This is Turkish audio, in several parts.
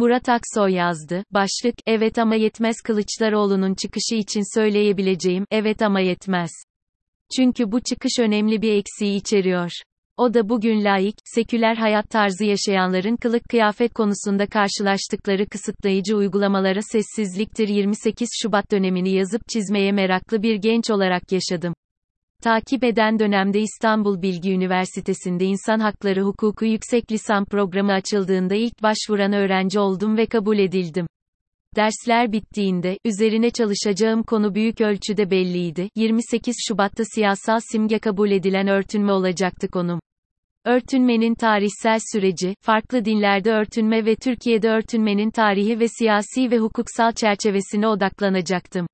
Murat Aksoy yazdı. Başlık, evet ama yetmez Kılıçdaroğlu'nun çıkışı için söyleyebileceğim, evet ama yetmez. Çünkü bu çıkış önemli bir eksiği içeriyor. O da bugün laik, seküler hayat tarzı yaşayanların kılık kıyafet konusunda karşılaştıkları kısıtlayıcı uygulamalara sessizliktir 28 Şubat dönemini yazıp çizmeye meraklı bir genç olarak yaşadım. Takip eden dönemde İstanbul Bilgi Üniversitesi'nde İnsan Hakları Hukuku Yüksek Lisan Programı açıldığında ilk başvuran öğrenci oldum ve kabul edildim. Dersler bittiğinde, üzerine çalışacağım konu büyük ölçüde belliydi. 28 Şubat'ta siyasal simge kabul edilen örtünme olacaktı konum. Örtünmenin tarihsel süreci, farklı dinlerde örtünme ve Türkiye'de örtünmenin tarihi ve siyasi ve hukuksal çerçevesine odaklanacaktım.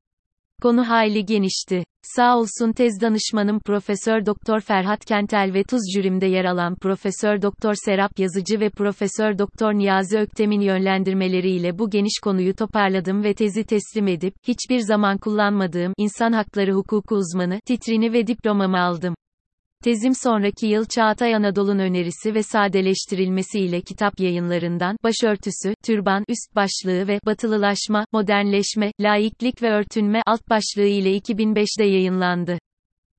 Konu hayli genişti. Sağ olsun tez danışmanım Profesör Doktor Ferhat Kentel ve tuz jürimde yer alan Profesör Doktor Serap Yazıcı ve Profesör Doktor Niyazi Öktem'in yönlendirmeleriyle bu geniş konuyu toparladım ve tezi teslim edip hiçbir zaman kullanmadığım insan hakları hukuku uzmanı titrini ve diplomamı aldım. Tezim sonraki yıl Çağatay Anadolu'nun önerisi ve sadeleştirilmesi ile kitap yayınlarından, başörtüsü, türban, üst başlığı ve batılılaşma, modernleşme, laiklik ve örtünme alt başlığı ile 2005'de yayınlandı.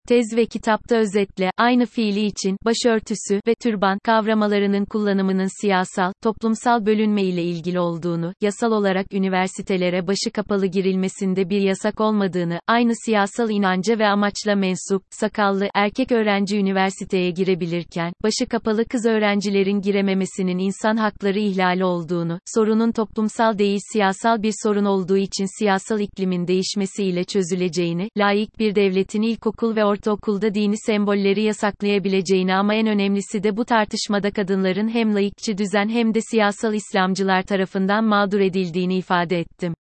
Tez ve kitapta özetle, aynı fiili için, başörtüsü ve türban kavramalarının kullanımının siyasal, toplumsal bölünme ile ilgili olduğunu, yasal olarak üniversitelere başı kapalı girilmesinde bir yasak olmadığını, aynı siyasal inanca ve amaçla mensup, sakallı, erkek öğrenci üniversiteye girebilirken, başı kapalı kız öğrencilerin girememesinin insan hakları ihlali olduğunu, sorunun toplumsal değil siyasal bir sorun olduğu için siyasal iklimin değişmesiyle çözüleceğini, layık bir devletin ilkokul ve ortaokulda dini sembolleri yasaklayabileceğini ama en önemlisi de bu tartışmada kadınların hem laikçi düzen hem de siyasal İslamcılar tarafından mağdur edildiğini ifade ettim.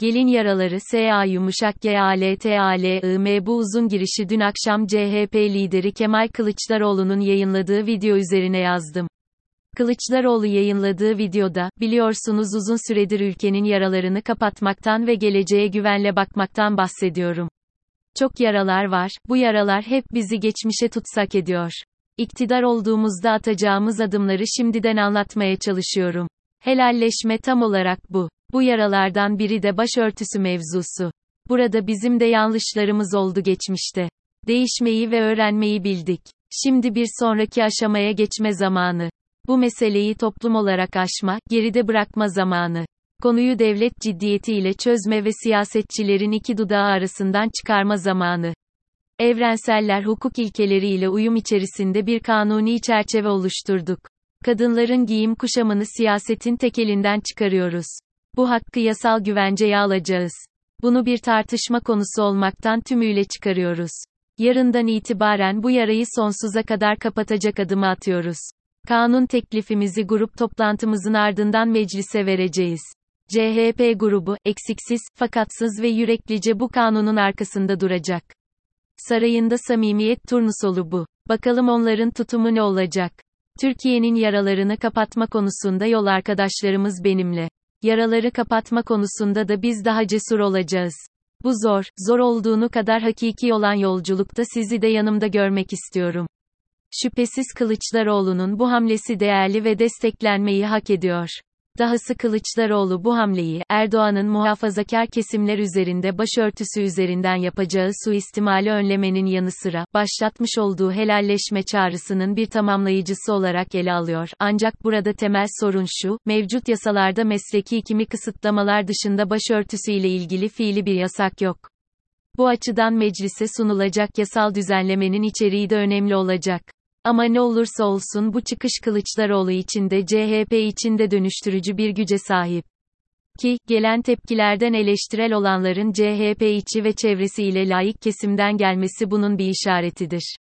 Gelin yaraları S.A. yumuşak G A L T A L I M bu uzun girişi dün akşam CHP lideri Kemal Kılıçdaroğlu'nun yayınladığı video üzerine yazdım. Kılıçdaroğlu yayınladığı videoda, biliyorsunuz uzun süredir ülkenin yaralarını kapatmaktan ve geleceğe güvenle bakmaktan bahsediyorum. Çok yaralar var, bu yaralar hep bizi geçmişe tutsak ediyor. İktidar olduğumuzda atacağımız adımları şimdiden anlatmaya çalışıyorum. Helalleşme tam olarak bu. Bu yaralardan biri de başörtüsü mevzusu. Burada bizim de yanlışlarımız oldu geçmişte. Değişmeyi ve öğrenmeyi bildik. Şimdi bir sonraki aşamaya geçme zamanı. Bu meseleyi toplum olarak aşma, geride bırakma zamanı. Konuyu devlet ciddiyetiyle çözme ve siyasetçilerin iki dudağı arasından çıkarma zamanı. Evrenseller hukuk ilkeleriyle uyum içerisinde bir kanuni çerçeve oluşturduk. Kadınların giyim kuşamını siyasetin tekelinden çıkarıyoruz. Bu hakkı yasal güvenceye alacağız. Bunu bir tartışma konusu olmaktan tümüyle çıkarıyoruz. Yarından itibaren bu yarayı sonsuza kadar kapatacak adımı atıyoruz. Kanun teklifimizi grup toplantımızın ardından meclise vereceğiz. CHP grubu, eksiksiz, fakatsız ve yüreklice bu kanunun arkasında duracak. Sarayında samimiyet turnusolu bu. Bakalım onların tutumu ne olacak? Türkiye'nin yaralarını kapatma konusunda yol arkadaşlarımız benimle. Yaraları kapatma konusunda da biz daha cesur olacağız. Bu zor, zor olduğunu kadar hakiki olan yolculukta sizi de yanımda görmek istiyorum. Şüphesiz Kılıçdaroğlu'nun bu hamlesi değerli ve desteklenmeyi hak ediyor. Dahası Kılıçdaroğlu bu hamleyi, Erdoğan'ın muhafazakar kesimler üzerinde başörtüsü üzerinden yapacağı suistimali önlemenin yanı sıra, başlatmış olduğu helalleşme çağrısının bir tamamlayıcısı olarak ele alıyor. Ancak burada temel sorun şu, mevcut yasalarda mesleki kimi kısıtlamalar dışında başörtüsü ile ilgili fiili bir yasak yok. Bu açıdan meclise sunulacak yasal düzenlemenin içeriği de önemli olacak. Ama ne olursa olsun bu çıkış Kılıçdaroğlu için de CHP için de dönüştürücü bir güce sahip. Ki, gelen tepkilerden eleştirel olanların CHP içi ve çevresiyle layık kesimden gelmesi bunun bir işaretidir.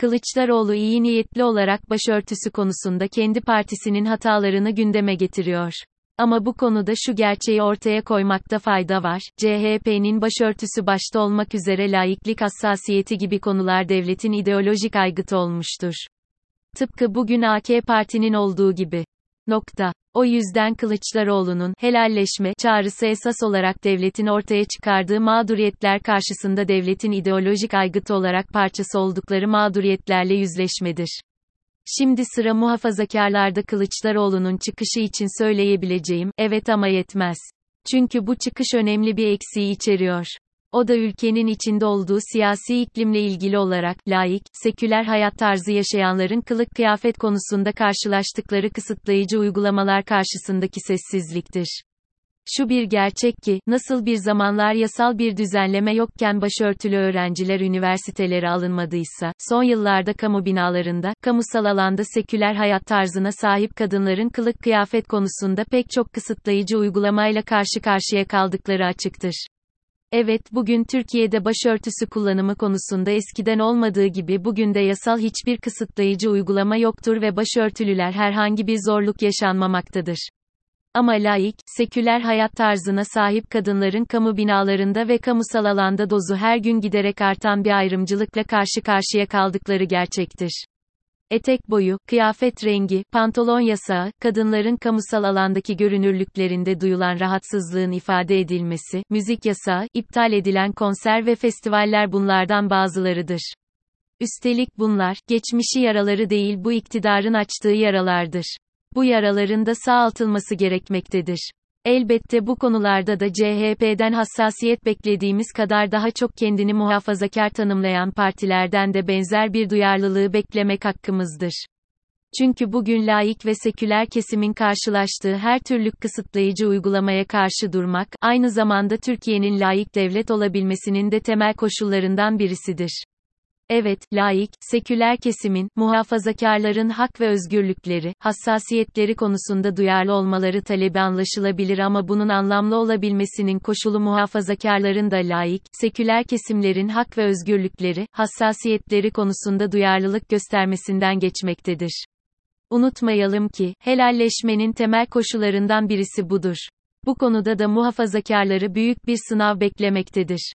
Kılıçdaroğlu iyi niyetli olarak başörtüsü konusunda kendi partisinin hatalarını gündeme getiriyor. Ama bu konuda şu gerçeği ortaya koymakta fayda var. CHP'nin başörtüsü başta olmak üzere laiklik hassasiyeti gibi konular devletin ideolojik aygıtı olmuştur. Tıpkı bugün AK Parti'nin olduğu gibi. Nokta. O yüzden Kılıçdaroğlu'nun helalleşme çağrısı esas olarak devletin ortaya çıkardığı mağduriyetler karşısında devletin ideolojik aygıtı olarak parçası oldukları mağduriyetlerle yüzleşmedir. Şimdi sıra muhafazakarlarda Kılıçdaroğlu'nun çıkışı için söyleyebileceğim, evet ama yetmez. Çünkü bu çıkış önemli bir eksiği içeriyor. O da ülkenin içinde olduğu siyasi iklimle ilgili olarak, laik, seküler hayat tarzı yaşayanların kılık kıyafet konusunda karşılaştıkları kısıtlayıcı uygulamalar karşısındaki sessizliktir. Şu bir gerçek ki, nasıl bir zamanlar yasal bir düzenleme yokken başörtülü öğrenciler üniversitelere alınmadıysa, son yıllarda kamu binalarında, kamusal alanda seküler hayat tarzına sahip kadınların kılık kıyafet konusunda pek çok kısıtlayıcı uygulamayla karşı karşıya kaldıkları açıktır. Evet, bugün Türkiye'de başörtüsü kullanımı konusunda eskiden olmadığı gibi bugün de yasal hiçbir kısıtlayıcı uygulama yoktur ve başörtülüler herhangi bir zorluk yaşanmamaktadır. Ama laik, seküler hayat tarzına sahip kadınların kamu binalarında ve kamusal alanda dozu her gün giderek artan bir ayrımcılıkla karşı karşıya kaldıkları gerçektir. Etek boyu, kıyafet rengi, pantolon yasağı, kadınların kamusal alandaki görünürlüklerinde duyulan rahatsızlığın ifade edilmesi, müzik yasağı, iptal edilen konser ve festivaller bunlardan bazılarıdır. Üstelik bunlar, geçmişi yaraları değil bu iktidarın açtığı yaralardır. Bu yaraların da sağaltılması gerekmektedir. Elbette bu konularda da CHP'den hassasiyet beklediğimiz kadar daha çok kendini muhafazakar tanımlayan partilerden de benzer bir duyarlılığı beklemek hakkımızdır. Çünkü bugün laik ve seküler kesimin karşılaştığı her türlü kısıtlayıcı uygulamaya karşı durmak, aynı zamanda Türkiye'nin laik devlet olabilmesinin de temel koşullarından birisidir. Evet, laik, seküler kesimin, muhafazakarların hak ve özgürlükleri, hassasiyetleri konusunda duyarlı olmaları talebi anlaşılabilir ama bunun anlamlı olabilmesinin koşulu muhafazakarların da laik, seküler kesimlerin hak ve özgürlükleri, hassasiyetleri konusunda duyarlılık göstermesinden geçmektedir. Unutmayalım ki, helalleşmenin temel koşullarından birisi budur. Bu konuda da muhafazakarları büyük bir sınav beklemektedir.